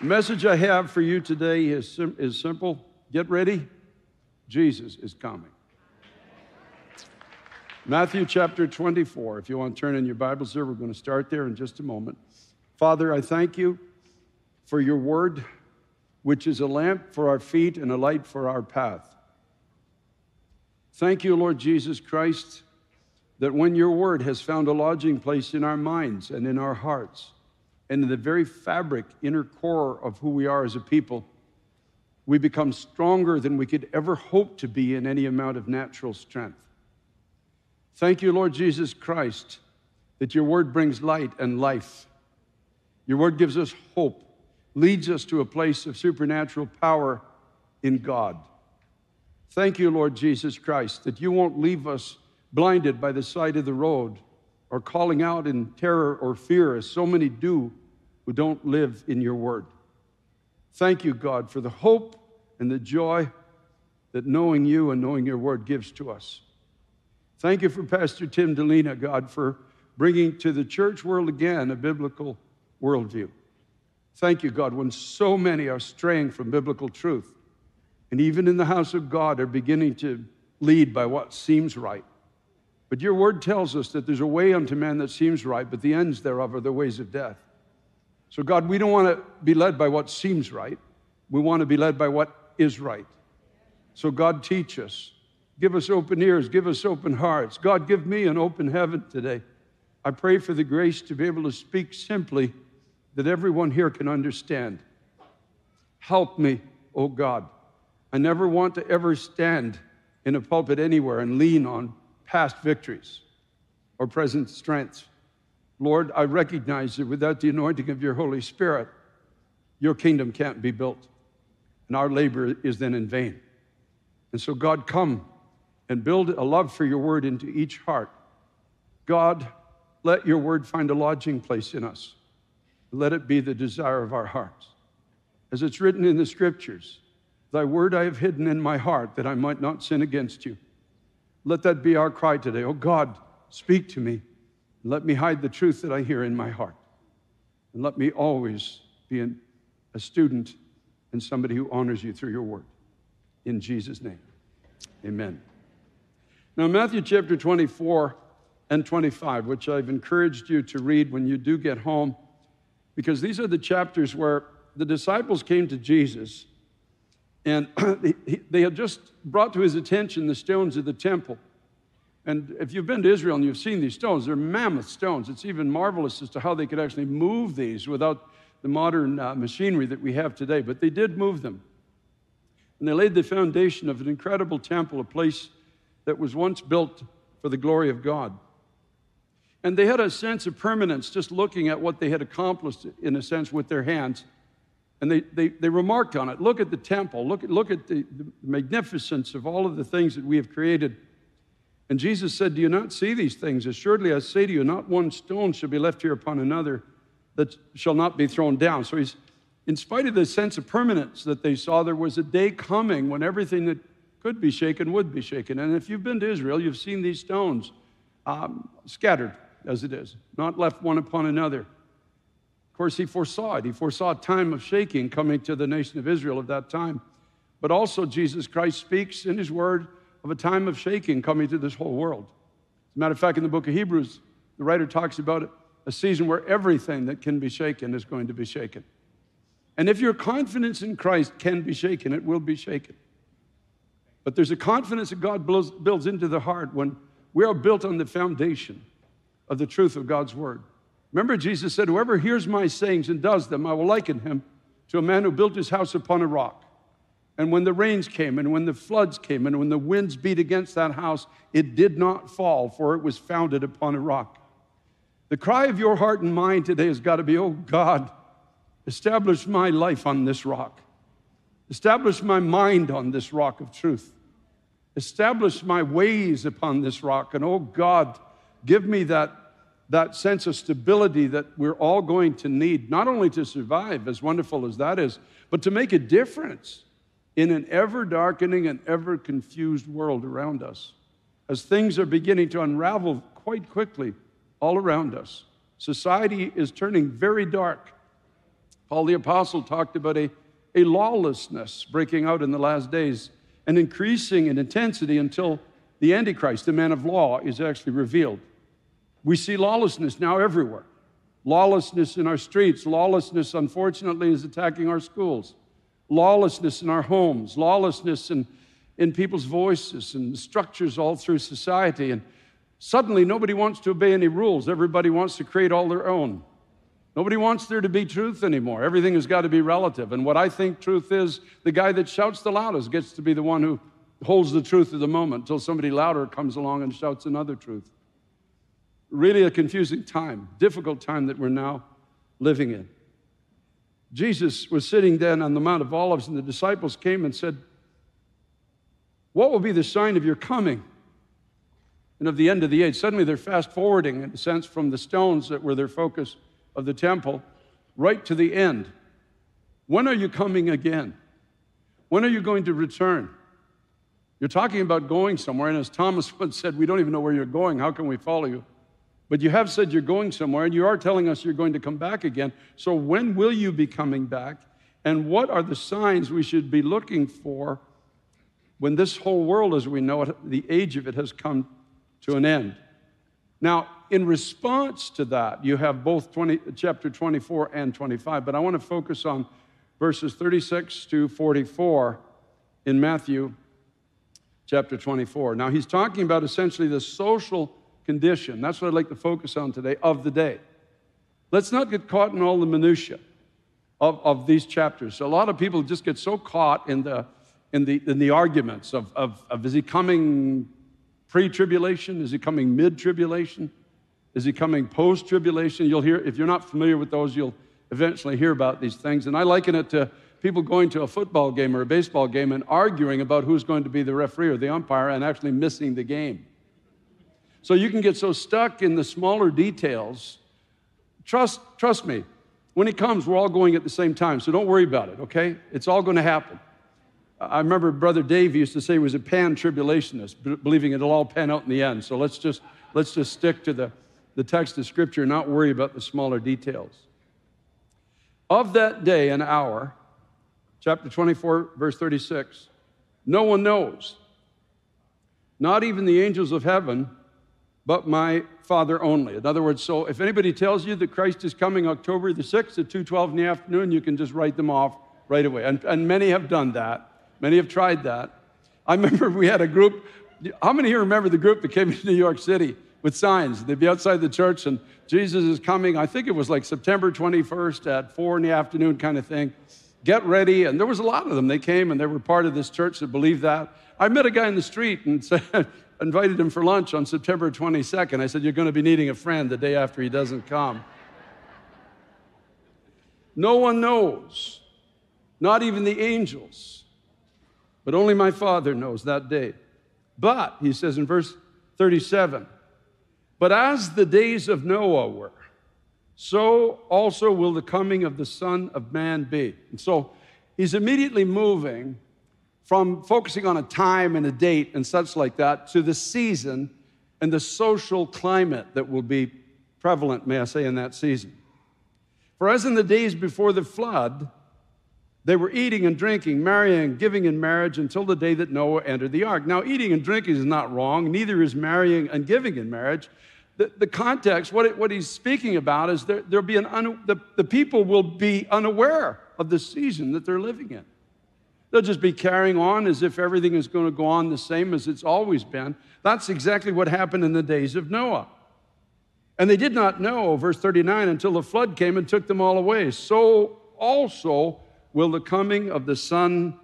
The message I have for you today is, sim- is simple. Get ready. Jesus is coming. Matthew chapter 24. If you want to turn in your Bibles there, we're going to start there in just a moment. Father, I thank you for your word, which is a lamp for our feet and a light for our path. Thank you, Lord Jesus Christ, that when your word has found a lodging place in our minds and in our hearts, and in the very fabric, inner core of who we are as a people, we become stronger than we could ever hope to be in any amount of natural strength. Thank you, Lord Jesus Christ, that your word brings light and life. Your word gives us hope, leads us to a place of supernatural power in God. Thank you, Lord Jesus Christ, that you won't leave us blinded by the side of the road or calling out in terror or fear, as so many do who don't live in your word. Thank you, God, for the hope and the joy that knowing you and knowing your word gives to us. Thank you for Pastor Tim Dilena, God, for bringing to the church world again a biblical worldview. Thank you, God, when so many are straying from biblical truth, and even in the house of God are beginning to lead by what seems right. But your word tells us that there's a way unto man that seems right, but the ends thereof are the ways of death. So, God, we don't want to be led by what seems right. We want to be led by what is right. So, God, teach us. Give us open ears. Give us open hearts. God, give me an open heaven today. I pray for the grace to be able to speak simply that everyone here can understand. Help me, oh God. I never want to ever stand in a pulpit anywhere and lean on past victories or present strengths. Lord, I recognize that without the anointing of your Holy Spirit, your kingdom can't be built, and our labor is then in vain. And so, God, come and build a love for your word into each heart. God, let your word find a lodging place in us. Let it be the desire of our hearts. As it's written in the scriptures, thy word I have hidden in my heart that I might not sin against you. Let that be our cry today. Oh God, speak to me. Let me hide the truth that I hear in my heart. And let me always be an, a student and somebody who honors you through your word. In Jesus' name, amen. Now, Matthew chapter 24 and 25, which I've encouraged you to read when you do get home, because these are the chapters where the disciples came to Jesus and they had just brought to his attention the stones of the temple. And if you've been to Israel and you've seen these stones, they're mammoth stones. It's even marvelous as to how they could actually move these without the modern uh, machinery that we have today. But they did move them. And they laid the foundation of an incredible temple, a place that was once built for the glory of God. And they had a sense of permanence just looking at what they had accomplished, in a sense, with their hands. And they, they, they remarked on it. Look at the temple. Look at, look at the, the magnificence of all of the things that we have created. And Jesus said, Do you not see these things? Assuredly, I say to you, not one stone shall be left here upon another that shall not be thrown down. So he's, in spite of the sense of permanence that they saw, there was a day coming when everything that could be shaken would be shaken. And if you've been to Israel, you've seen these stones um, scattered as it is, not left one upon another. Course, he foresaw it. He foresaw a time of shaking coming to the nation of Israel at that time. But also, Jesus Christ speaks in his word of a time of shaking coming to this whole world. As a matter of fact, in the book of Hebrews, the writer talks about a season where everything that can be shaken is going to be shaken. And if your confidence in Christ can be shaken, it will be shaken. But there's a confidence that God builds into the heart when we are built on the foundation of the truth of God's word. Remember, Jesus said, Whoever hears my sayings and does them, I will liken him to a man who built his house upon a rock. And when the rains came, and when the floods came, and when the winds beat against that house, it did not fall, for it was founded upon a rock. The cry of your heart and mind today has got to be, Oh God, establish my life on this rock. Establish my mind on this rock of truth. Establish my ways upon this rock. And oh God, give me that, that sense of stability that we're all going to need, not only to survive, as wonderful as that is, but to make a difference in an ever darkening and ever confused world around us. As things are beginning to unravel quite quickly all around us, society is turning very dark. Paul the Apostle talked about a, a lawlessness breaking out in the last days and increasing in intensity until the Antichrist, the man of law, is actually revealed. We see lawlessness now everywhere. Lawlessness in our streets. Lawlessness, unfortunately, is attacking our schools. Lawlessness in our homes. Lawlessness in, in people's voices and structures all through society. And suddenly, nobody wants to obey any rules. Everybody wants to create all their own. Nobody wants there to be truth anymore. Everything has got to be relative. And what I think truth is, the guy that shouts the loudest gets to be the one who holds the truth of the moment until somebody louder comes along and shouts another truth. Really a confusing time, difficult time that we're now living in. Jesus was sitting then on the Mount of Olives, and the disciples came and said, What will be the sign of your coming and of the end of the age? Suddenly they're fast forwarding, in a sense, from the stones that were their focus of the temple right to the end. When are you coming again? When are you going to return? You're talking about going somewhere, and as Thomas once said, we don't even know where you're going. How can we follow you? But you have said you're going somewhere, and you are telling us you're going to come back again. So when will you be coming back? And what are the signs we should be looking for when this whole world as we know it, the age of it has come to an end? Now, in response to that, you have both 20, chapter 24 and 25, but I want to focus on verses 36 to 44 in Matthew chapter 24. Now, he's talking about essentially the social condition. That's what I'd like to focus on today of the day. Let's not get caught in all the minutiae of, of these chapters. A lot of people just get so caught in the, in the, in the arguments of, of, of is he coming pre tribulation? Is he coming mid tribulation? Is he coming post tribulation? You'll hear, if you're not familiar with those, you'll eventually hear about these things. And I liken it to people going to a football game or a baseball game and arguing about who's going to be the referee or the umpire and actually missing the game. So you can get so stuck in the smaller details. Trust, trust me, when it comes, we're all going at the same time. So don't worry about it, okay? It's all going to happen. I remember Brother Dave used to say he was a pan tribulationist, believing it'll all pan out in the end. So let's just, let's just stick to the, the text of Scripture and not worry about the smaller details. Of that day and hour, chapter 24, verse 36, no one knows, not even the angels of heaven, but my Father only. In other words, so if anybody tells you that Christ is coming October the 6th at 2:12 in the afternoon, you can just write them off right away. And, and many have done that. Many have tried that. I remember we had a group. How many here remember the group that came to New York City? with signs. They'd be outside the church and Jesus is coming. I think it was like September 21st at four in the afternoon, kind of thing. Get ready. And there was a lot of them. They came and they were part of this church that believed that. I met a guy in the street and said, invited him for lunch on September 22nd. I said, You're going to be needing a friend the day after he doesn't come. No one knows, not even the angels, but only my Father knows that day. But, he says in verse 37, but as the days of Noah were, so also will the coming of the Son of Man be. And so he's immediately moving from focusing on a time and a date and such like that to the season and the social climate that will be prevalent, may I say, in that season. For as in the days before the flood, they were eating and drinking, marrying giving in marriage until the day that Noah entered the ark. Now, eating and drinking is not wrong, neither is marrying and giving in marriage. The, the context, what, it, what he's speaking about is there, there'll be an un, the, the people will be unaware of the season that they're living in. They'll just be carrying on as if everything is going to go on the same as it's always been. That's exactly what happened in the days of Noah. And they did not know, verse 39, until the flood came and took them all away. So also will the coming of the Son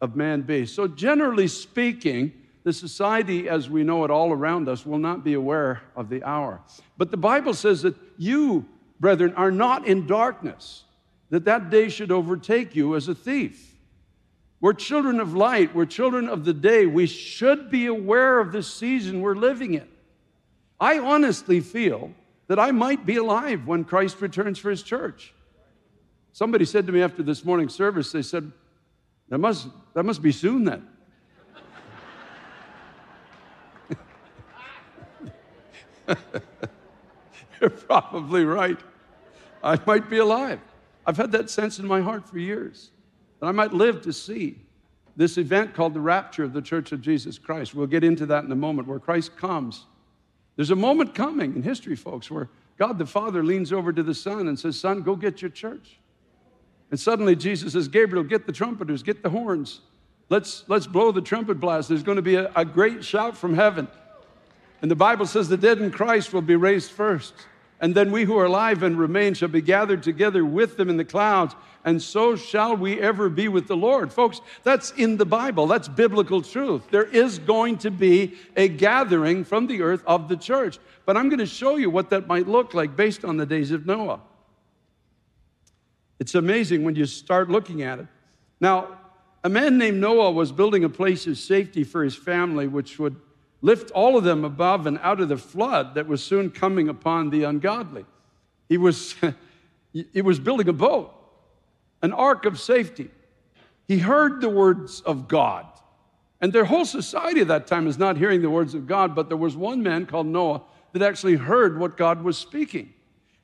of Man be. So, generally speaking, the society as we know it all around us will not be aware of the hour. But the Bible says that you, brethren, are not in darkness, that that day should overtake you as a thief. We're children of light, we're children of the day. We should be aware of the season we're living in. I honestly feel that I might be alive when Christ returns for his church. Somebody said to me after this morning service, they said, that must, that must be soon then. You're probably right. I might be alive. I've had that sense in my heart for years that I might live to see this event called the rapture of the Church of Jesus Christ. We'll get into that in a moment, where Christ comes. There's a moment coming in history, folks, where God the Father leans over to the Son and says, Son, go get your church. And suddenly Jesus says, Gabriel, get the trumpeters, get the horns. Let's, let's blow the trumpet blast. There's going to be a, a great shout from heaven. And the Bible says the dead in Christ will be raised first. And then we who are alive and remain shall be gathered together with them in the clouds, and so shall we ever be with the Lord. Folks, that's in the Bible. That's biblical truth. There is going to be a gathering from the earth of the church. But I'm going to show you what that might look like based on the days of Noah. It's amazing when you start looking at it. Now, a man named Noah was building a place of safety for his family, which would lift all of them above and out of the flood that was soon coming upon the ungodly. He was, he was building a boat, an ark of safety. He heard the words of God. And their whole society at that time is not hearing the words of God, but there was one man called Noah that actually heard what God was speaking.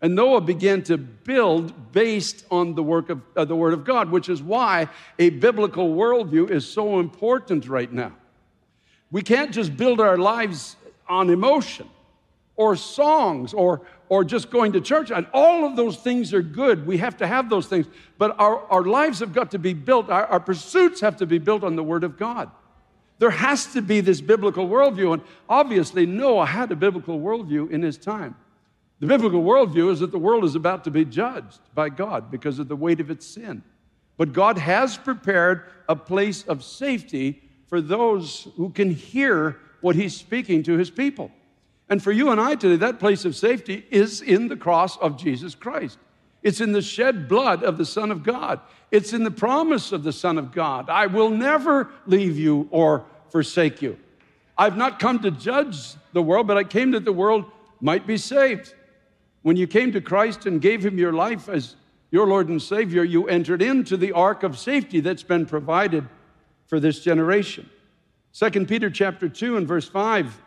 And Noah began to build based on the work of uh, the word of God, which is why a biblical worldview is so important right now. We can't just build our lives on emotion or songs or, or just going to church. And all of those things are good. We have to have those things. But our, our lives have got to be built, our, our pursuits have to be built on the Word of God. There has to be this biblical worldview. And obviously, Noah had a biblical worldview in his time. The biblical worldview is that the world is about to be judged by God because of the weight of its sin. But God has prepared a place of safety for those who can hear what he's speaking to his people. And for you and I today, that place of safety is in the cross of Jesus Christ. It's in the shed blood of the Son of God. It's in the promise of the Son of God. I will never leave you or forsake you. I've not come to judge the world, but I came that the world might be saved. When you came to Christ and gave him your life as your Lord and Savior, you entered into the ark of safety that's been provided for this generation. 2 Peter chapter 2 and verse 5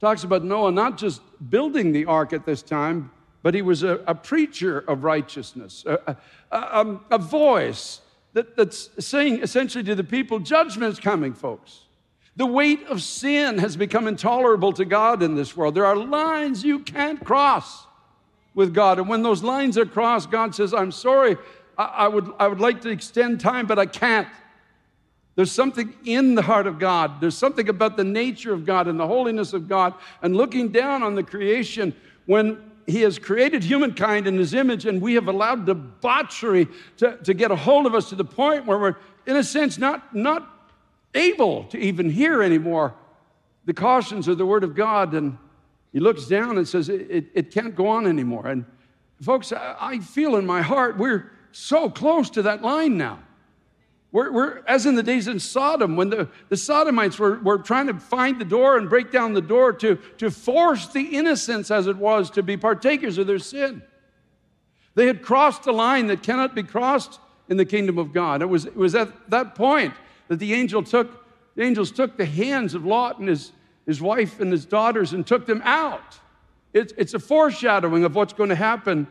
talks about Noah not just building the ark at this time, but he was a, a preacher of righteousness, a, a, a voice that, that's saying essentially to the people, judgment is coming, folks. The weight of sin has become intolerable to God in this world. There are lines you can't cross with God. And when those lines are crossed, God says, I'm sorry, I, I would, I would like to extend time, but I can't. There's something in the heart of God. There's something about the nature of God and the holiness of God and looking down on the creation when He has created humankind in His image and we have allowed debauchery to, to get a hold of us to the point where we're, in a sense, not, not able to even hear anymore the cautions of the Word of God. And He looks down and says, It, it, it can't go on anymore. And folks, I, I feel in my heart we're so close to that line now. We're, we're, as in the days in Sodom, when the, the Sodomites were, were trying to find the door and break down the door to, to force the innocents, as it was, to be partakers of their sin. They had crossed a line that cannot be crossed in the kingdom of God. It was, it was at that point that the angel took, the angels took the hands of Lot and his, his wife and his daughters and took them out. It's, it's a foreshadowing of what's going to happen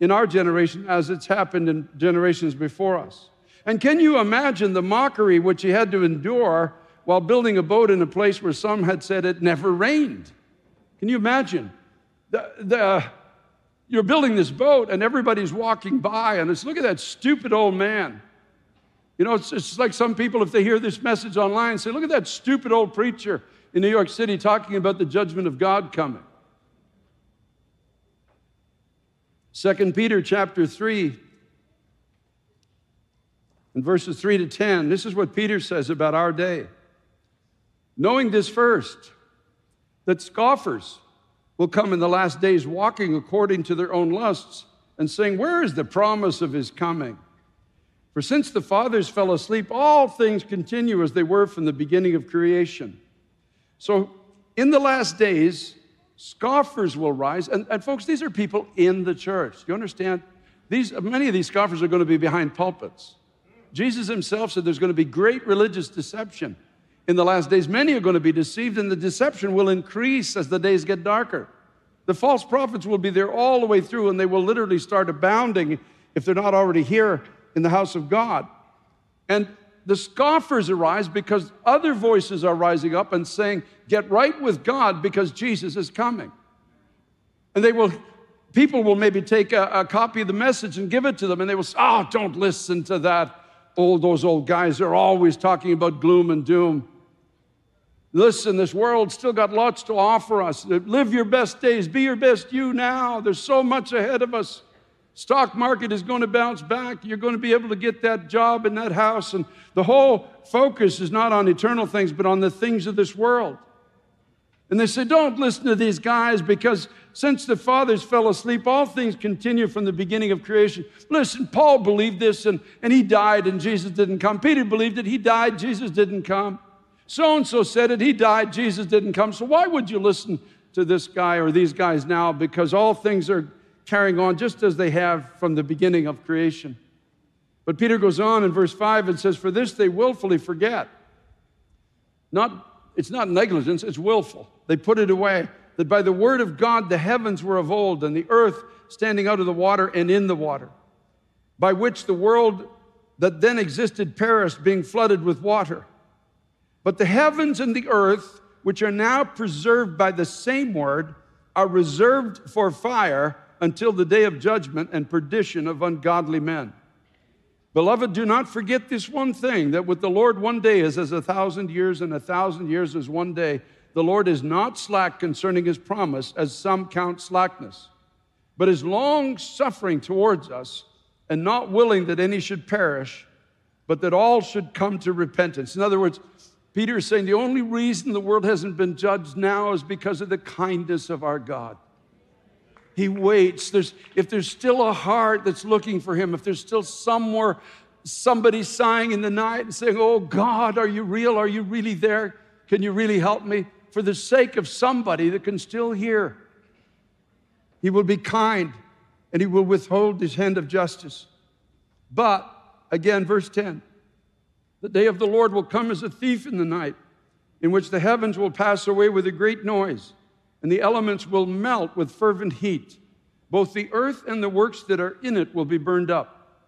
in our generation as it's happened in generations before us. And can you imagine the mockery which he had to endure while building a boat in a place where some had said it never rained? Can you imagine? The, the, you're building this boat and everybody's walking by and it's look at that stupid old man. You know, it's, it's like some people, if they hear this message online, say, look at that stupid old preacher in New York City talking about the judgment of God coming. 2 Peter chapter 3 in verses 3 to 10, this is what Peter says about our day. Knowing this first, that scoffers will come in the last days walking according to their own lusts and saying, Where is the promise of his coming? For since the fathers fell asleep, all things continue as they were from the beginning of creation. So in the last days, scoffers will rise. And, and folks, these are people in the church. Do you understand? These, many of these scoffers are going to be behind pulpits. Jesus himself said there's going to be great religious deception in the last days. Many are going to be deceived, and the deception will increase as the days get darker. The false prophets will be there all the way through, and they will literally start abounding if they're not already here in the house of God. And the scoffers arise because other voices are rising up and saying, Get right with God because Jesus is coming. And they will, people will maybe take a, a copy of the message and give it to them, and they will say, Oh, don't listen to that. All those old guys are always talking about gloom and doom. Listen, this world still got lots to offer us. Live your best days, be your best you now. There's so much ahead of us. Stock market is going to bounce back. You're going to be able to get that job and that house. And the whole focus is not on eternal things, but on the things of this world. And they say, don't listen to these guys because since the fathers fell asleep, all things continue from the beginning of creation. Listen, Paul believed this and, and he died and Jesus didn't come. Peter believed it, he died, Jesus didn't come. So and so said it, he died, Jesus didn't come. So why would you listen to this guy or these guys now? Because all things are carrying on just as they have from the beginning of creation. But Peter goes on in verse 5 and says, For this they willfully forget. Not, it's not negligence, it's willful. They put it away. That by the word of God the heavens were of old, and the earth standing out of the water and in the water, by which the world that then existed perished, being flooded with water. But the heavens and the earth, which are now preserved by the same word, are reserved for fire until the day of judgment and perdition of ungodly men. Beloved, do not forget this one thing that with the Lord one day is as a thousand years, and a thousand years as one day. The Lord is not slack concerning his promise, as some count slackness, but is long suffering towards us, and not willing that any should perish, but that all should come to repentance. In other words, Peter is saying the only reason the world hasn't been judged now is because of the kindness of our God. He waits. There's, if there's still a heart that's looking for him, if there's still somewhere somebody sighing in the night and saying, Oh God, are you real? Are you really there? Can you really help me? For the sake of somebody that can still hear, he will be kind and he will withhold his hand of justice. But, again, verse 10 the day of the Lord will come as a thief in the night, in which the heavens will pass away with a great noise and the elements will melt with fervent heat. Both the earth and the works that are in it will be burned up.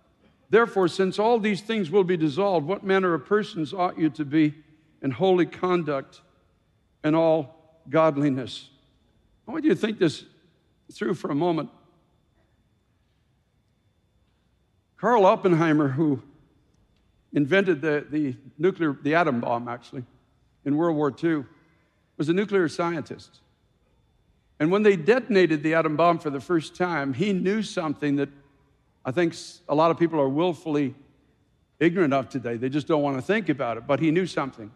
Therefore, since all these things will be dissolved, what manner of persons ought you to be in holy conduct and all godliness? I want you to think this through for a moment. Carl Oppenheimer, who invented the, the nuclear, the atom bomb actually, in World War II, was a nuclear scientist. And when they detonated the atom bomb for the first time, he knew something that I think a lot of people are willfully ignorant of today. They just don't want to think about it. But he knew something.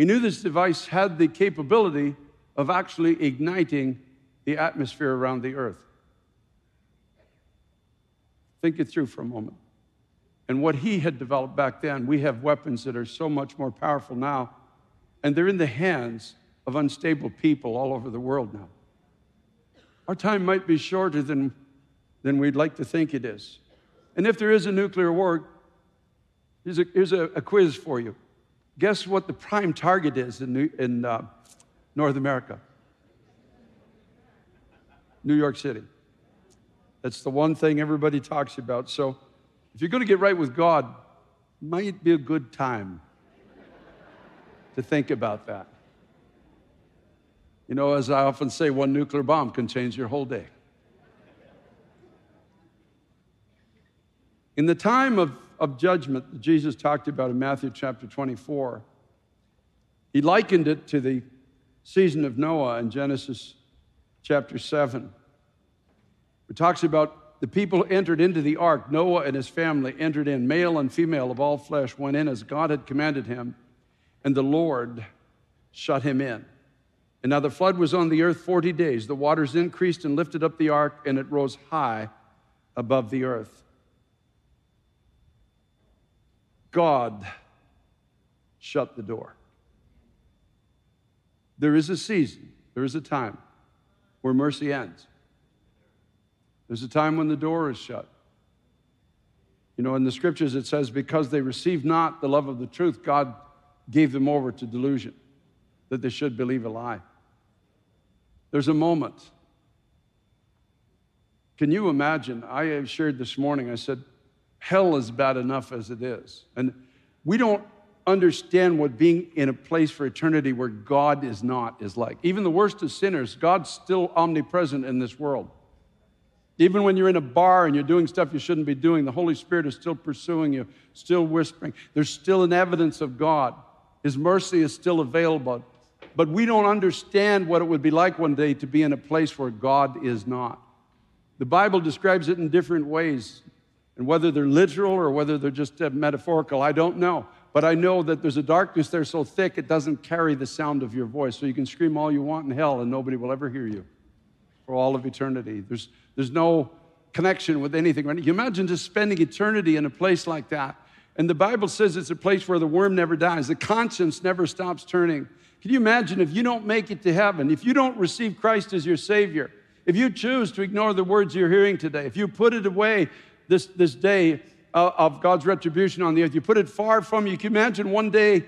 He knew this device had the capability of actually igniting the atmosphere around the earth. Think it through for a moment. And what he had developed back then, we have weapons that are so much more powerful now, and they're in the hands of unstable people all over the world now. Our time might be shorter than, than we'd like to think it is. And if there is a nuclear war, here's a, here's a, a quiz for you. Guess what the prime target is in, New, in uh, North America? New York City. That's the one thing everybody talks about. So if you're going to get right with God, might be a good time to think about that. You know, as I often say, one nuclear bomb can change your whole day. In the time of, of judgment that Jesus talked about in Matthew chapter 24, he likened it to the season of Noah in Genesis chapter 7. It talks about the people entered into the ark. Noah and his family entered in, male and female of all flesh went in as God had commanded him, and the Lord shut him in. And now the flood was on the earth 40 days. The waters increased and lifted up the ark, and it rose high above the earth. God shut the door. There is a season, there is a time where mercy ends. There's a time when the door is shut. You know, in the scriptures it says, because they received not the love of the truth, God gave them over to delusion, that they should believe a lie. There's a moment Can you imagine? I shared this morning, I said, hell is bad enough as it is. And we don't understand what being in a place for eternity where God is not is like. Even the worst of sinners, God's still omnipresent in this world. Even when you're in a bar and you're doing stuff you shouldn't be doing, the Holy Spirit is still pursuing you, still whispering. There's still an evidence of God. His mercy is still available. But we don't understand what it would be like one day to be in a place where God is not. The Bible describes it in different ways. And whether they're literal or whether they're just uh, metaphorical, I don't know. But I know that there's a darkness there so thick it doesn't carry the sound of your voice. So you can scream all you want in hell and nobody will ever hear you for all of eternity. There's, there's no connection with anything. You imagine just spending eternity in a place like that. And the Bible says it's a place where the worm never dies, the conscience never stops turning. Can you imagine if you don't make it to heaven, if you don't receive Christ as your Savior, if you choose to ignore the words you're hearing today, if you put it away this, this day uh, of God's retribution on the earth, you put it far from you, can you imagine one day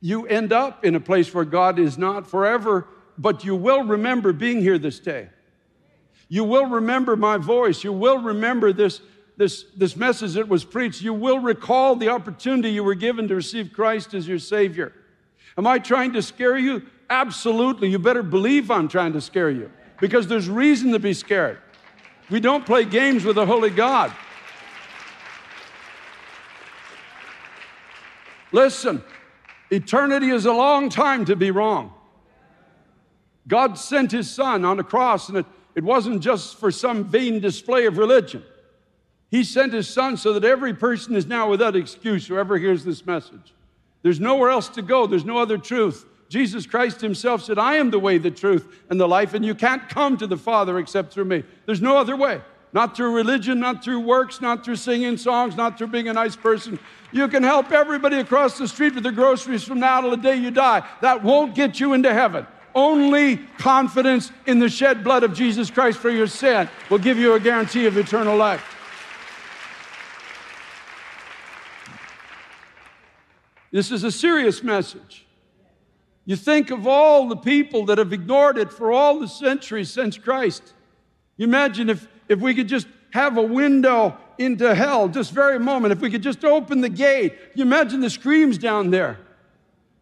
you end up in a place where God is not forever, but you will remember being here this day. You will remember my voice. You will remember this, this, this message that was preached. You will recall the opportunity you were given to receive Christ as your Savior. Am I trying to scare you? Absolutely. You better believe I'm trying to scare you because there's reason to be scared. We don't play games with the Holy God. Listen, eternity is a long time to be wrong. God sent his son on a cross, and it it wasn't just for some vain display of religion. He sent his son so that every person is now without excuse, whoever hears this message. There's nowhere else to go, there's no other truth. Jesus Christ himself said, I am the way, the truth, and the life, and you can't come to the Father except through me. There's no other way. Not through religion, not through works, not through singing songs, not through being a nice person. You can help everybody across the street with their groceries from now till the day you die. That won't get you into heaven. Only confidence in the shed blood of Jesus Christ for your sin will give you a guarantee of eternal life. This is a serious message. You think of all the people that have ignored it for all the centuries since Christ. You imagine if, if we could just have a window into hell, just very moment, if we could just open the gate. You imagine the screams down there.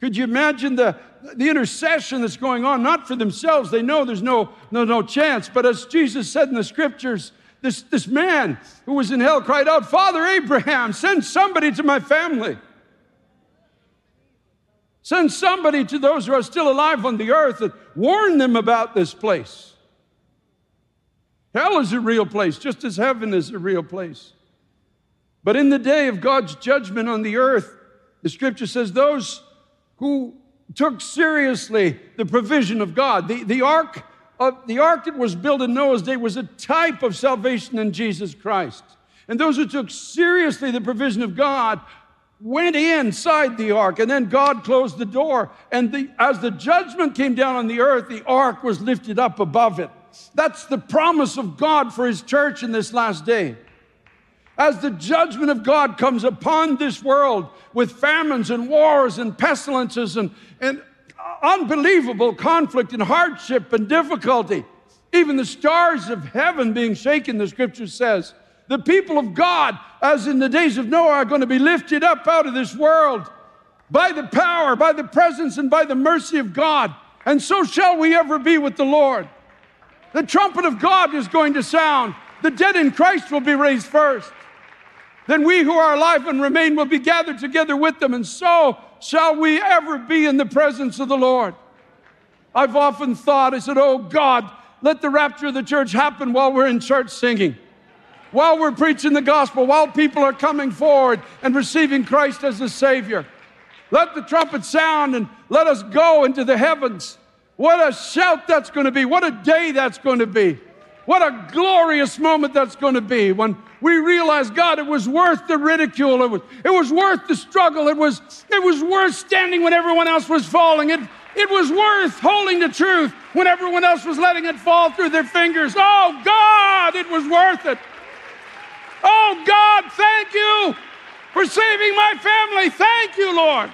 Could you imagine the, the intercession that's going on, not for themselves? They know there's no, no, no chance. But as Jesus said in the scriptures, this, this man who was in hell cried out, Father Abraham, send somebody to my family. Send somebody to those who are still alive on the earth and warn them about this place. Hell is a real place, just as heaven is a real place. But in the day of God's judgment on the earth, the scripture says those who took seriously the provision of God. The, the, ark, of, the ark that was built in Noah's day was a type of salvation in Jesus Christ. And those who took seriously the provision of God went inside the ark, and then God closed the door. And the, as the judgment came down on the earth, the ark was lifted up above it. That's the promise of God for His church in this last day as the judgment of God comes upon this world with famines and wars and pestilences and, and unbelievable conflict and hardship and difficulty, even the stars of heaven being shaken, the scripture says. The people of God, as in the days of Noah, are going to be lifted up out of this world by the power, by the presence, and by the mercy of God. And so shall we ever be with the Lord. The trumpet of God is going to sound. The dead in Christ will be raised first then we who are alive and remain will be gathered together with them, and so shall we ever be in the presence of the Lord. I've often thought, I said, Oh God, let the rapture of the church happen while we're in church singing, while we're preaching the gospel, while people are coming forward and receiving Christ as the Savior. Let the trumpet sound and let us go into the heavens. What a shout that's going to be. What a day that's going to be. What a glorious moment that's going to be when we realize, God, it was worth the ridicule. It was, it was worth the struggle. It was, it was worth standing when everyone else was falling. It, it was worth holding the truth when everyone else was letting it fall through their fingers. Oh, God, it was worth it. Oh, God, thank you for saving my family. Thank you, Lord.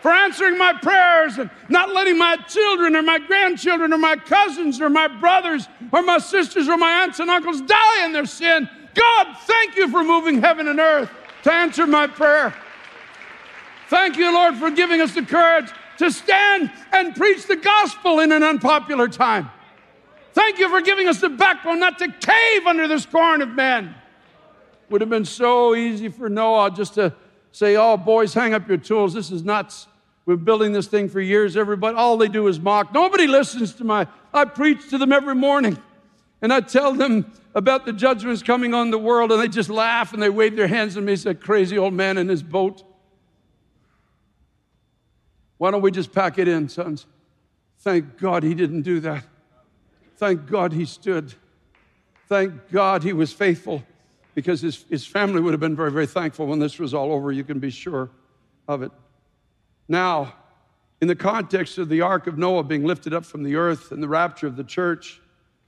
for answering my prayers and not letting my children or my grandchildren or my cousins or my brothers or my sisters or my aunts and uncles die in their sin. God, thank you for moving heaven and earth to answer my prayer. Thank you, Lord, for giving us the courage to stand and preach the gospel in an unpopular time. Thank you for giving us the backbone not to cave under the scorn of men. Would have been so easy for Noah just to say, Oh, boys, hang up your tools. This is nuts. We've been building this thing for years. Everybody, all they do is mock. Nobody listens to my, I preach to them every morning. And I tell them about the judgments coming on the world, and they just laugh and they wave their hands at me, say, crazy old man in his boat. Why don't we just pack it in, sons? Thank God he didn't do that. Thank God he stood. Thank God he was faithful because his, his family would have been very, very thankful when this was all over. You can be sure of it. Now, in the context of the ark of Noah being lifted up from the earth and the rapture of the church,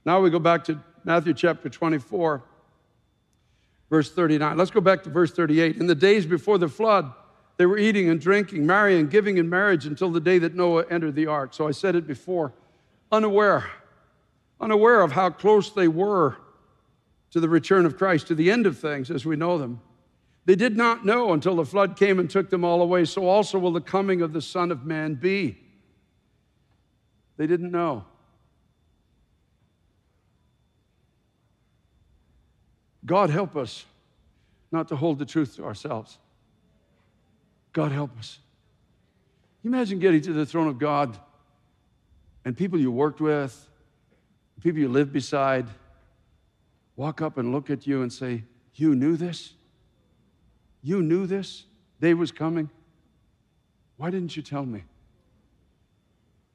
now we go back to Matthew chapter 24, verse 39. Let's go back to verse 38. In the days before the flood, they were eating and drinking, marrying, giving in marriage until the day that Noah entered the ark. So I said it before, unaware, unaware of how close they were to the return of Christ, to the end of things as we know them. They did not know until the flood came and took them all away. So also will the coming of the Son of Man be. They didn't know. God help us not to hold the truth to ourselves. God help us. Imagine getting to the throne of God and people you worked with, people you live beside, walk up and look at you and say, You knew this? You knew this? Day was coming? Why didn't you tell me?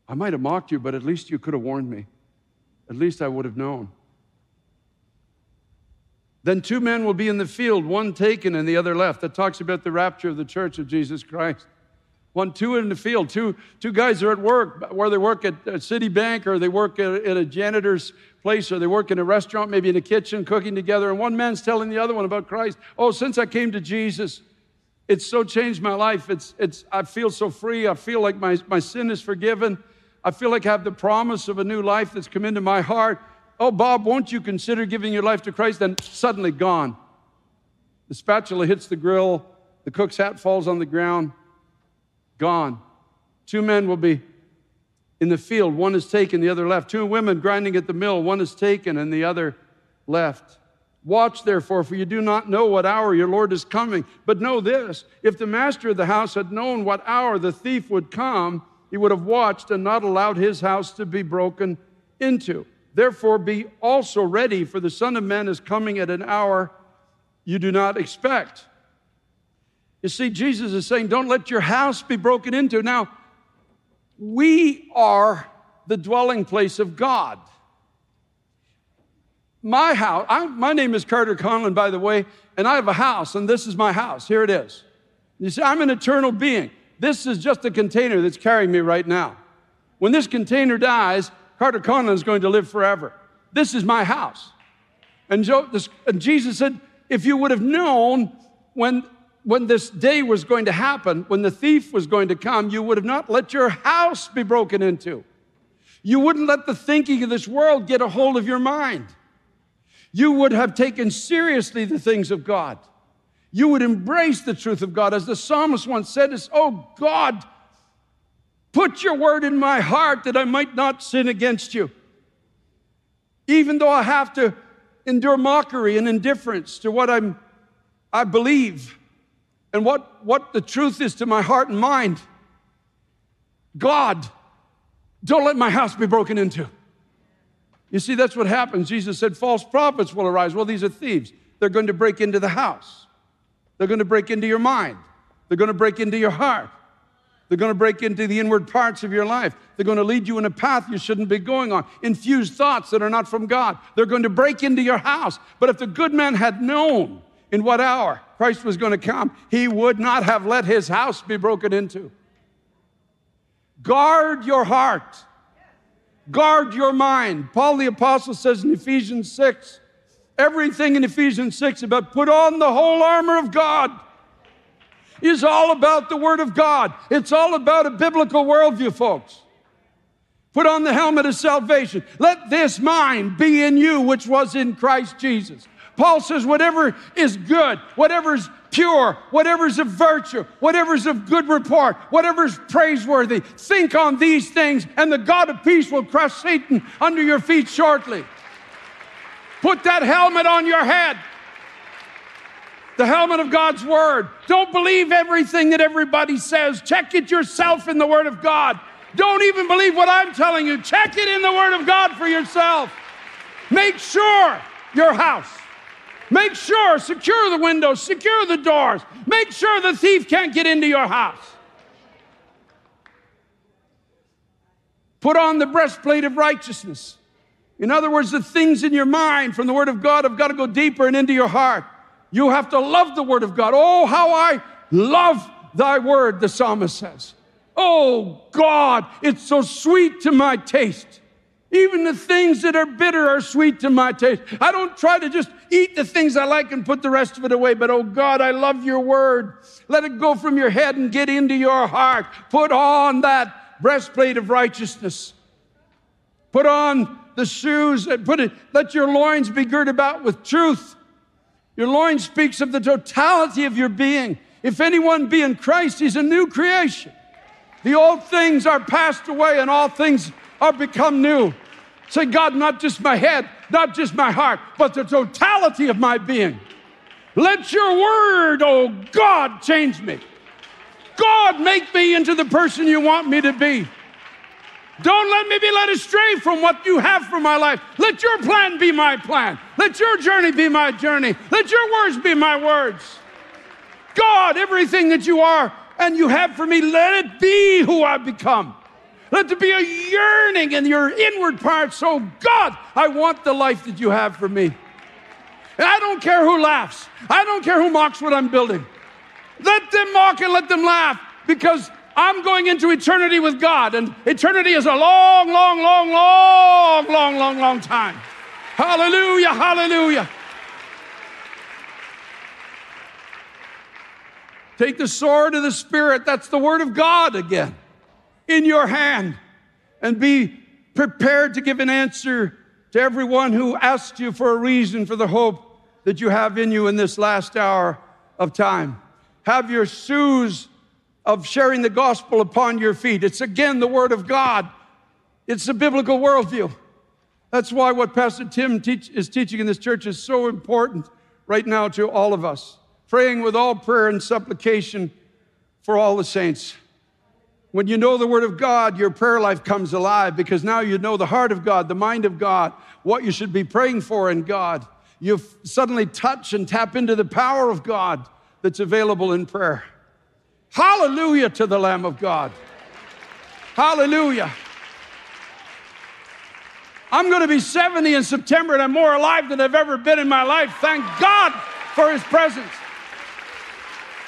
I might have mocked you, but at least you could have warned me. At least I would have known. Then two men will be in the field, one taken and the other left. That talks about the rapture of the church of Jesus Christ. One, two in the field, two, two guys are at work, where they work at a Citibank or they work at, at a janitor's place or they work in a restaurant, maybe in a kitchen, cooking together. And one man's telling the other one about Christ. Oh, since I came to Jesus, it's so changed my life. It's, it's, I feel so free. I feel like my, my sin is forgiven. I feel like I have the promise of a new life that's come into my heart. Oh, Bob, won't you consider giving your life to Christ? Then suddenly gone. The spatula hits the grill, the cook's hat falls on the ground, gone. Two men will be in the field, one is taken, the other left. Two women grinding at the mill, one is taken and the other left. Watch therefore, for you do not know what hour your Lord is coming. But know this if the master of the house had known what hour the thief would come, he would have watched and not allowed his house to be broken into. Therefore, be also ready, for the Son of Man is coming at an hour you do not expect. You see, Jesus is saying, Don't let your house be broken into. Now, we are the dwelling place of God. My house, I, my name is Carter Conlon, by the way, and I have a house, and this is my house. Here it is. You see, I'm an eternal being. This is just a container that's carrying me right now. When this container dies, Carter Conlon is going to live forever. This is my house. And, Jesus said, if you would have known when, when this day was going to happen, when the thief was going to come, you would have not let your house be broken into. You wouldn't let the thinking of this world get a hold of your mind. You would have taken seriously the things of God. You would embrace the truth of God. As the psalmist once said, is, Oh God, Put your word in my heart that I might not sin against you. Even though I have to endure mockery and indifference to what I'm, I believe and what, what the truth is to my heart and mind. God, don't let my house be broken into. You see, that's what happens. Jesus said, false prophets will arise. Well, these are thieves. They're going to break into the house, they're going to break into your mind, they're going to break into your heart. They're going to break into the inward parts of your life. They're going to lead you in a path you shouldn't be going on. Infuse thoughts that are not from God. They're going to break into your house. But if the good man had known in what hour Christ was going to come, he would not have let his house be broken into. Guard your heart. Guard your mind. Paul the Apostle says in Ephesians 6, everything in Ephesians 6 about put on the whole armor of God is all about the Word of God. It's all about a biblical worldview, folks. Put on the helmet of salvation. Let this mind be in you, which was in Christ Jesus. Paul says, whatever is good, whatever is pure, whatever is of virtue, whatever is of good report, whatever is praiseworthy, think on these things, and the God of peace will crush Satan under your feet shortly. Put that helmet on your head. The helmet of God's word. Don't believe everything that everybody says. Check it yourself in the word of God. Don't even believe what I'm telling you. Check it in the word of God for yourself. Make sure your house Make sure, secure the windows, secure the doors. Make sure the thief can't get into your house. Put on the breastplate of righteousness. In other words, the things in your mind from the Word of God have got to go deeper and into your heart. You have to love the Word of God. Oh, how I love thy Word, the psalmist says. Oh, God, it's so sweet to my taste. Even the things that are bitter are sweet to my taste. I don't try to just eat the things I like and put the rest of it away, but oh God, I love your word. Let it go from your head and get into your heart. Put on that breastplate of righteousness. Put on the shoes and put it, let your loins be girt about with truth. Your loins speaks of the totality of your being. If anyone be in Christ, he's a new creation. The old things are passed away and all things are become new. Say, God, not just my head, not just my heart, but the totality of my being. Let your word, oh God, change me. God, make me into the person you want me to be. Don't let me be led astray from what you have for my life. Let your plan be my plan. Let your journey be my journey. Let your words be my words. God, everything that you are and you have for me, let it be who I become. Let there be a yearning in your inward parts. Oh God, I want the life that you have for me. And I don't care who laughs. I don't care who mocks what I'm building. Let them mock and let them laugh because I'm going into eternity with God. And eternity is a long, long, long, long, long, long, long time. Hallelujah, hallelujah. Take the sword of the Spirit. That's the word of God again in your hand and be prepared to give an answer to everyone who asks you for a reason for the hope that you have in you in this last hour of time. Have your shoes of sharing the gospel upon your feet. It's again the word of God. It's a biblical worldview. That's why what Pastor Tim teach, is teaching in this church is so important right now to all of us. Praying with all prayer and supplication for all the saints. When you know the Word of God, your prayer life comes alive because now you know the heart of God, the mind of God, what you should be praying for in God. You suddenly touch and tap into the power of God that's available in prayer. Hallelujah to the Lamb of God. Hallelujah. I'm going to be 70 in September and I'm more alive than I've ever been in my life. Thank God for His presence.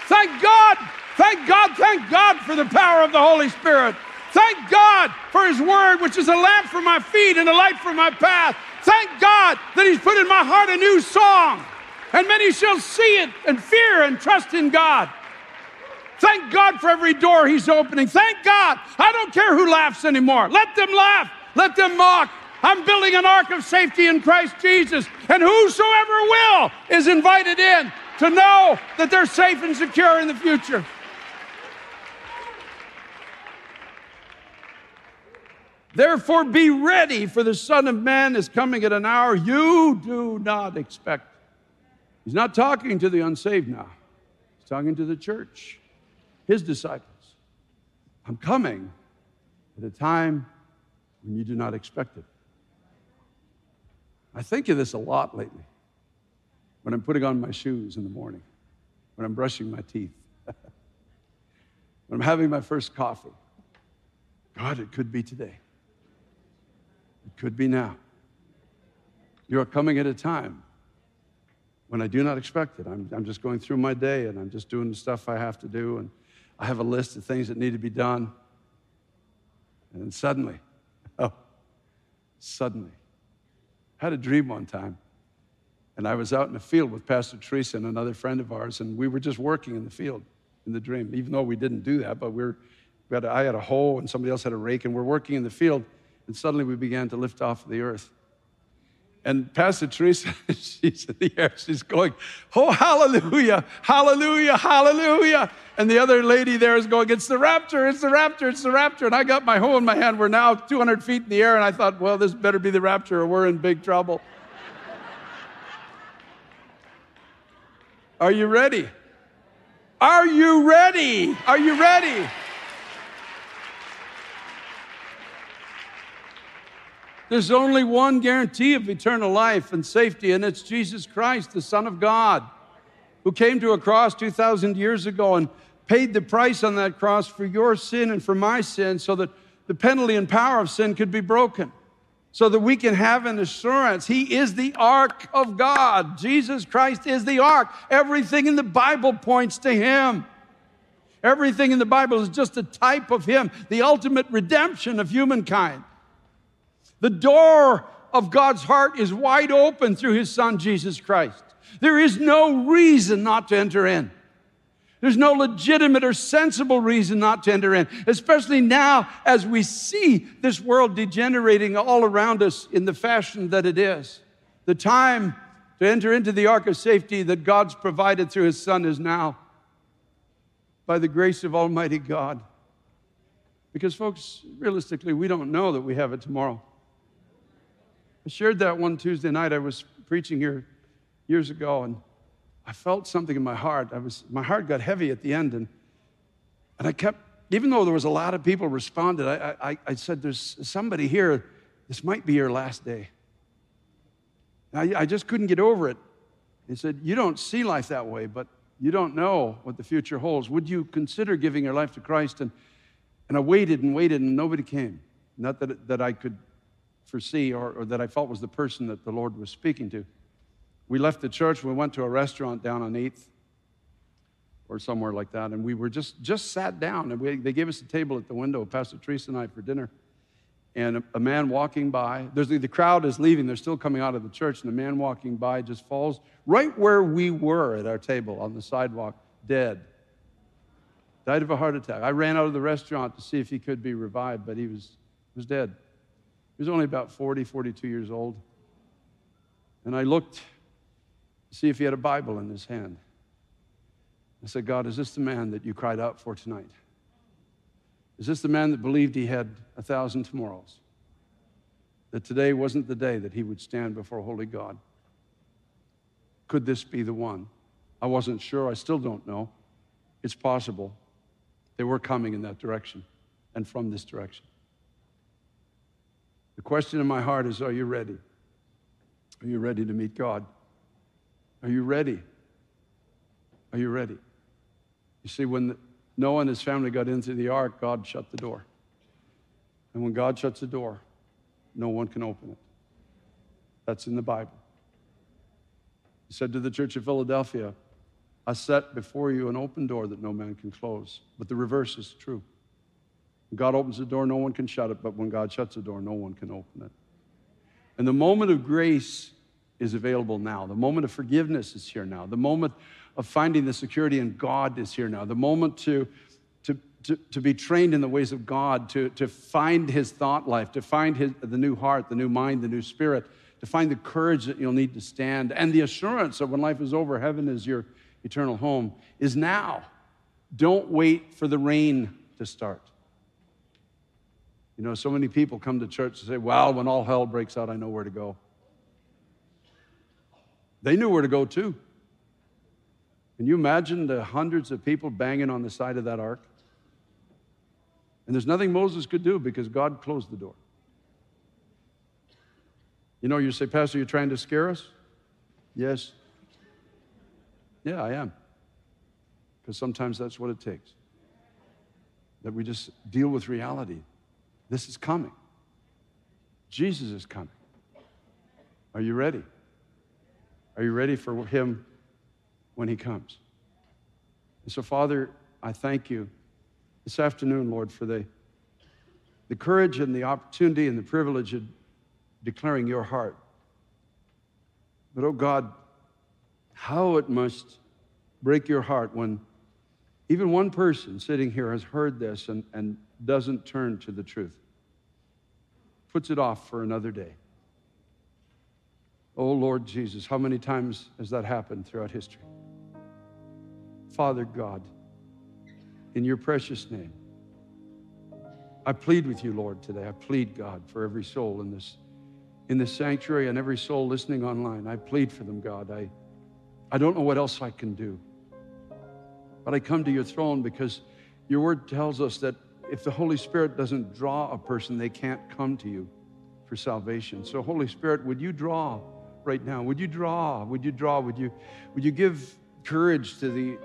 Thank God Thank God, thank God for the power of the Holy Spirit. Thank God for His Word, which is a lamp for my feet and a light for my path. Thank God that He's put in my heart a new song, and many shall see it and fear and trust in God. Thank God for every door He's opening. Thank God. I don't care who laughs anymore. Let them laugh, let them mock. I'm building an ark of safety in Christ Jesus, and whosoever will is invited in to know that they're safe and secure in the future. Therefore, be ready, for the Son of Man is coming at an hour you do not expect. He's not talking to the unsaved now, he's talking to the church, his disciples. I'm coming at a time when you do not expect it. I think of this a lot lately when I'm putting on my shoes in the morning, when I'm brushing my teeth, when I'm having my first coffee. God, it could be today. It could be now. You are coming at a time when I do not expect it. I'm, I'm just going through my day and I'm just doing the stuff I have to do, and I have a list of things that need to be done. And then suddenly, oh, suddenly, I had a dream one time. And I was out in the field with Pastor Teresa and another friend of ours, and we were just working in the field. in the dream, even though we didn't do that, but we're, we had I had a hoe and somebody else had a rake, and we're working in the field, and suddenly we began to lift off the earth. And Pastor Teresa, she's in the air, she's going, Oh, hallelujah, hallelujah, hallelujah. And the other lady there is going, It's the rapture, it's the rapture, it's the rapture. And I got my hoe in my hand. We're now 200 feet in the air, and I thought, Well, this better be the rapture or we're in big trouble. Are you ready? Are you ready? Are you ready? There's only one guarantee of eternal life and safety, and it's Jesus Christ, the Son of God, who came to a cross 2,000 years ago and paid the price on that cross for your sin and for my sin so that the penalty and power of sin could be broken, so that we can have an assurance. He is the ark of God. Jesus Christ is the ark. Everything in the Bible points to Him. Everything in the Bible is just a type of Him, the ultimate redemption of humankind. The door of God's heart is wide open through his son, Jesus Christ. There is no reason not to enter in. There's no legitimate or sensible reason not to enter in, especially now as we see this world degenerating all around us in the fashion that it is. The time to enter into the ark of safety that God's provided through his Son is now by the grace of Almighty God. Because, folks, realistically, we don't know that we have it tomorrow. I shared that one Tuesday night. I was preaching here years ago, and I felt something in my heart. I was, my heart got heavy at the end, and, and I kept, even though there was a lot of people responded, I, I, I said, There's somebody here, this might be your last day. I, I just couldn't get over it. He said, You don't see life that way, but you don't know what the future holds. Would you consider giving your life to Christ? And, and I waited and waited, and nobody came. Not that, that I could foresee or, or, that I felt was the person that the Lord was speaking to. We left the church, we went to a restaurant down on 8th or somewhere like that, and we were just, just sat down, and we, they gave us a table at the window, Pastor Teresa and I, for dinner. And a, a man walking by, there's, the crowd is leaving, they're still coming out of the church, and a man walking by just falls right where we were at our table on the sidewalk, dead. Died of a heart attack. I ran out of the restaurant to see if he could be revived, but he was, was dead. He was only about 40, 42 years old. And I looked to see if he had a Bible in his hand. I said, God, is this the man that you cried out for tonight? Is this the man that believed he had a thousand tomorrows? That today wasn't the day that he would stand before holy God? Could this be the one? I wasn't sure. I still don't know. It's possible. They were coming in that direction and from this direction. The question in my heart is Are you ready? Are you ready to meet God? Are you ready? Are you ready? You see, when Noah and his family got into the ark, God shut the door. And when God shuts the door, no one can open it. That's in the Bible. He said to the church of Philadelphia, I set before you an open door that no man can close. But the reverse is true. God opens the door, no one can shut it, but when God shuts the door, no one can open it. And the moment of grace is available now. The moment of forgiveness is here now. The moment of finding the security in God is here now. The moment to, to, to, to be trained in the ways of God, to, to find his thought life, to find his, the new heart, the new mind, the new spirit, to find the courage that you'll need to stand, and the assurance that when life is over, heaven is your eternal home, is now. Don't wait for the rain to start. You know, so many people come to church and say, Well, when all hell breaks out, I know where to go. They knew where to go too. Can you imagine the hundreds of people banging on the side of that ark? And there's nothing Moses could do because God closed the door. You know, you say, Pastor, you're trying to scare us? Yes. Yeah, I am. Because sometimes that's what it takes. That we just deal with reality. This is coming. Jesus is coming. Are you ready? Are you ready for him when he comes? And so, Father, I thank you this afternoon, Lord, for the, the courage and the opportunity and the privilege of declaring your heart. But, oh God, how it must break your heart when even one person sitting here has heard this and, and doesn't turn to the truth, puts it off for another day. Oh Lord Jesus, how many times has that happened throughout history? Father God, in your precious name, I plead with you, Lord, today. I plead, God, for every soul in this, in this sanctuary and every soul listening online. I plead for them, God. I, I don't know what else I can do. But I come to your throne because your word tells us that if the Holy Spirit doesn't draw a person, they can't come to you for salvation. So, Holy Spirit, would you draw right now? Would you draw? Would you draw? Would you, would you give courage to the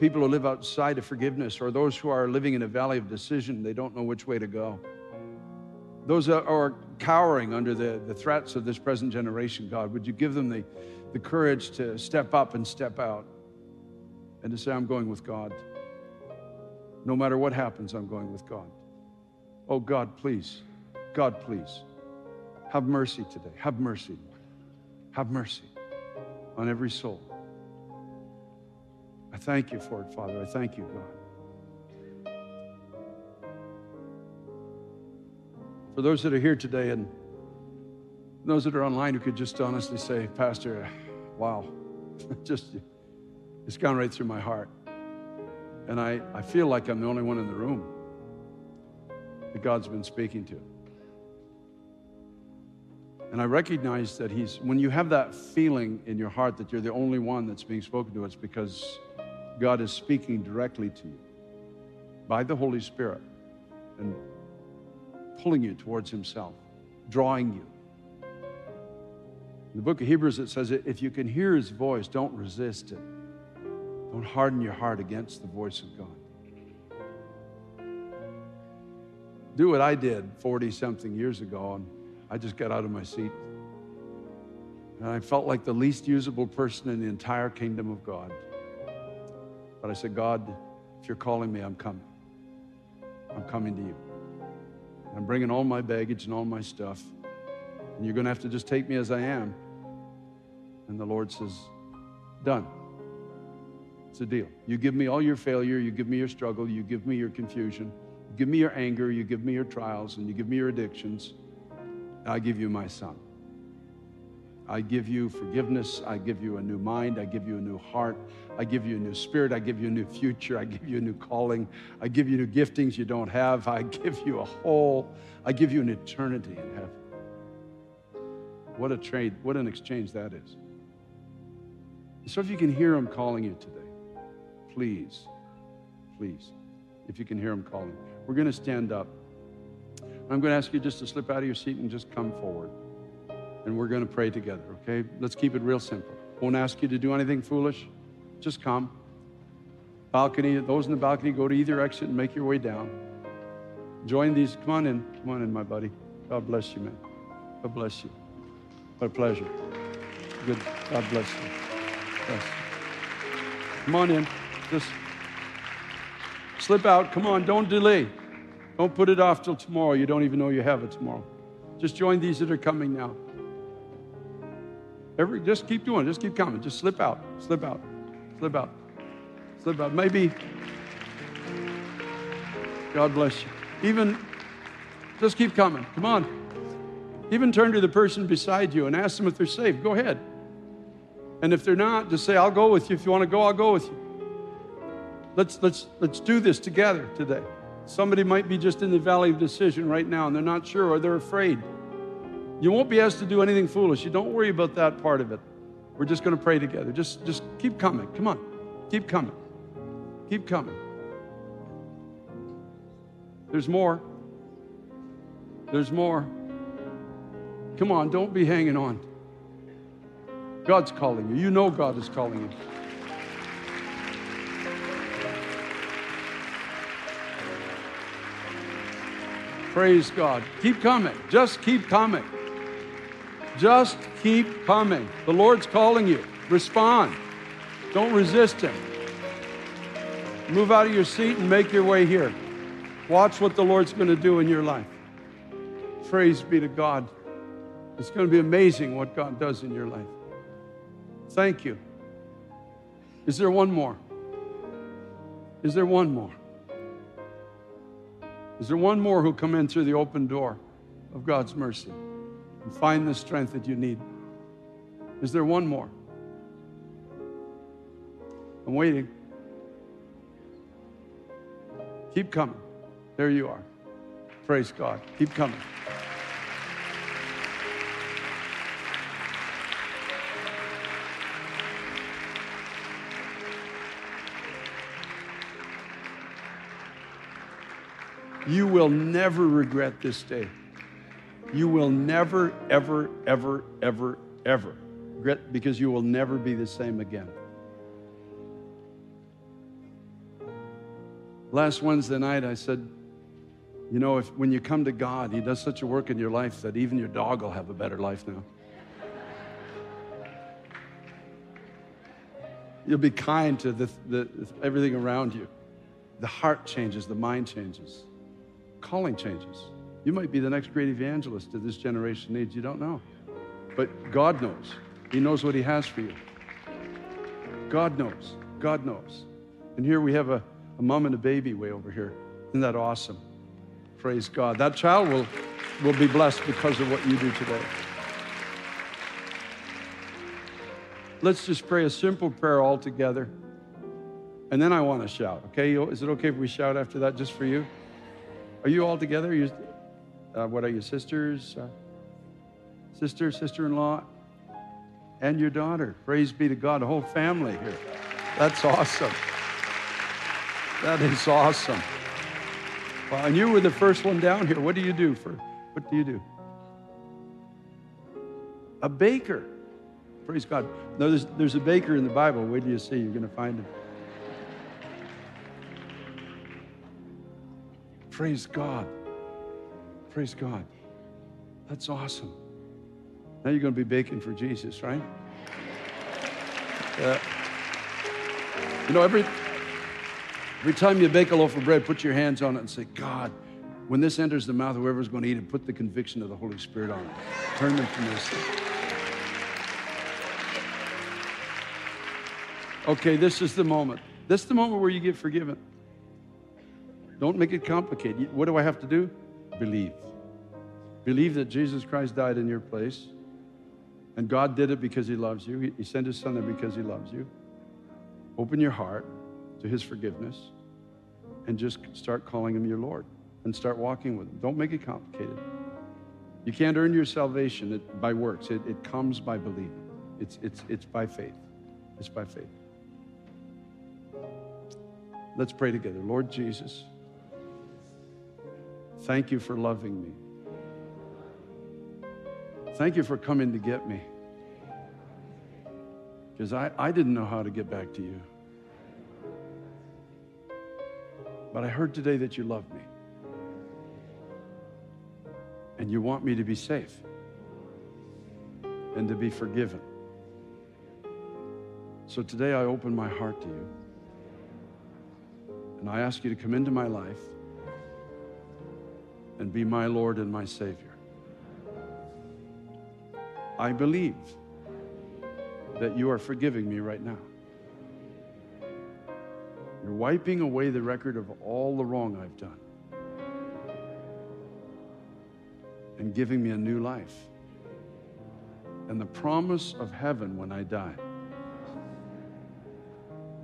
people who live outside of forgiveness or those who are living in a valley of decision? They don't know which way to go. Those that are cowering under the, the threats of this present generation, God, would you give them the, the courage to step up and step out and to say, I'm going with God. No matter what happens, I'm going with God. Oh, God, please. God, please. Have mercy today. Have mercy. Have mercy on every soul. I thank you for it, Father. I thank you, God. For those that are here today and those that are online who could just honestly say, Pastor, wow, just it's gone right through my heart. And I, I feel like I'm the only one in the room that God's been speaking to. And I recognize that He's, when you have that feeling in your heart that you're the only one that's being spoken to, it's because God is speaking directly to you by the Holy Spirit and pulling you towards Himself, drawing you. In the book of Hebrews, it says, if you can hear His voice, don't resist it. Don't harden your heart against the voice of God. Do what I did 40 something years ago, and I just got out of my seat. And I felt like the least usable person in the entire kingdom of God. But I said, God, if you're calling me, I'm coming. I'm coming to you. I'm bringing all my baggage and all my stuff. And you're going to have to just take me as I am. And the Lord says, Done. It's a deal. You give me all your failure, you give me your struggle, you give me your confusion, you give me your anger, you give me your trials, and you give me your addictions. I give you my son. I give you forgiveness. I give you a new mind. I give you a new heart. I give you a new spirit. I give you a new future. I give you a new calling. I give you new giftings you don't have. I give you a whole, I give you an eternity in heaven. What a trade, what an exchange that is. So if you can hear him calling you today, please, please, if you can hear him calling. We're going to stand up. I'm going to ask you just to slip out of your seat and just come forward. And we're going to pray together, okay? Let's keep it real simple. Won't ask you to do anything foolish. Just come. Balcony, those in the balcony, go to either exit and make your way down. Join these. Come on in. Come on in, my buddy. God bless you, man. God bless you. What a pleasure. Good. God bless you. Yes. Come on in. Just slip out. Come on, don't delay. Don't put it off till tomorrow. You don't even know you have it tomorrow. Just join these that are coming now. Every, just keep doing. Just keep coming. Just slip out. Slip out. Slip out. Slip out. Maybe. God bless you. Even, just keep coming. Come on. Even turn to the person beside you and ask them if they're safe. Go ahead. And if they're not, just say, I'll go with you. If you want to go, I'll go with you. Let's, let's, let's do this together today. Somebody might be just in the valley of decision right now and they're not sure or they're afraid. You won't be asked to do anything foolish. You don't worry about that part of it. We're just going to pray together. Just, just keep coming. Come on. Keep coming. Keep coming. There's more. There's more. Come on, don't be hanging on. God's calling you. You know God is calling you. Praise God. Keep coming. Just keep coming. Just keep coming. The Lord's calling you. Respond. Don't resist Him. Move out of your seat and make your way here. Watch what the Lord's going to do in your life. Praise be to God. It's going to be amazing what God does in your life. Thank you. Is there one more? Is there one more? Is there one more who come in through the open door of God's mercy and find the strength that you need? Is there one more? I'm waiting. Keep coming. There you are. Praise God. Keep coming. You will never regret this day. You will never, ever, ever, ever, ever regret because you will never be the same again. Last Wednesday night, I said, you know, if when you come to God, He does such a work in your life that even your dog will have a better life now. You'll be kind to the, the, everything around you. The heart changes, the mind changes calling changes. You might be the next great evangelist that this generation needs. You don't know. But God knows. He knows what He has for you. God knows. God knows. And here we have a, a mom and a baby way over here. Isn't that awesome? Praise God. That child will, will be blessed because of what you do today. Let's just pray a simple prayer all together. And then I want to shout, okay? Is it okay if we shout after that just for you? Are you all together? You, uh, what are you, sisters? Uh, sister, sister in law, and your daughter. Praise be to God, a whole family here. That's awesome. That is awesome. Well, and you were the first one down here. What do you do for, what do you do? A baker. Praise God. No, there's, there's a baker in the Bible. Where do you see. You're going to find him. Praise God. Praise God. That's awesome. Now you're going to be baking for Jesus, right? Uh, you know, every, every time you bake a loaf of bread, put your hands on it and say, God, when this enters the mouth, of whoever's going to eat it, put the conviction of the Holy Spirit on it. Turn them from this. Okay, this is the moment. This is the moment where you get forgiven. Don't make it complicated. What do I have to do? Believe. Believe that Jesus Christ died in your place. And God did it because He loves you. He sent His Son there because He loves you. Open your heart to His forgiveness and just start calling Him your Lord and start walking with Him. Don't make it complicated. You can't earn your salvation by works, it, it comes by believing. It's, it's, it's by faith. It's by faith. Let's pray together. Lord Jesus. Thank you for loving me. Thank you for coming to get me. Because I, I didn't know how to get back to you. But I heard today that you love me. And you want me to be safe and to be forgiven. So today I open my heart to you. And I ask you to come into my life and be my Lord and my Savior. I believe that you are forgiving me right now. You're wiping away the record of all the wrong I've done and giving me a new life and the promise of heaven when I die.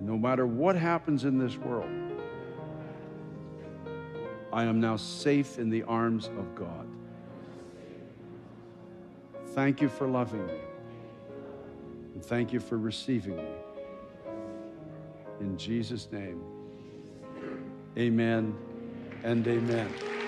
No matter what happens in this world, I am now safe in the arms of God. Thank you for loving me. And thank you for receiving me. In Jesus' name, amen and amen.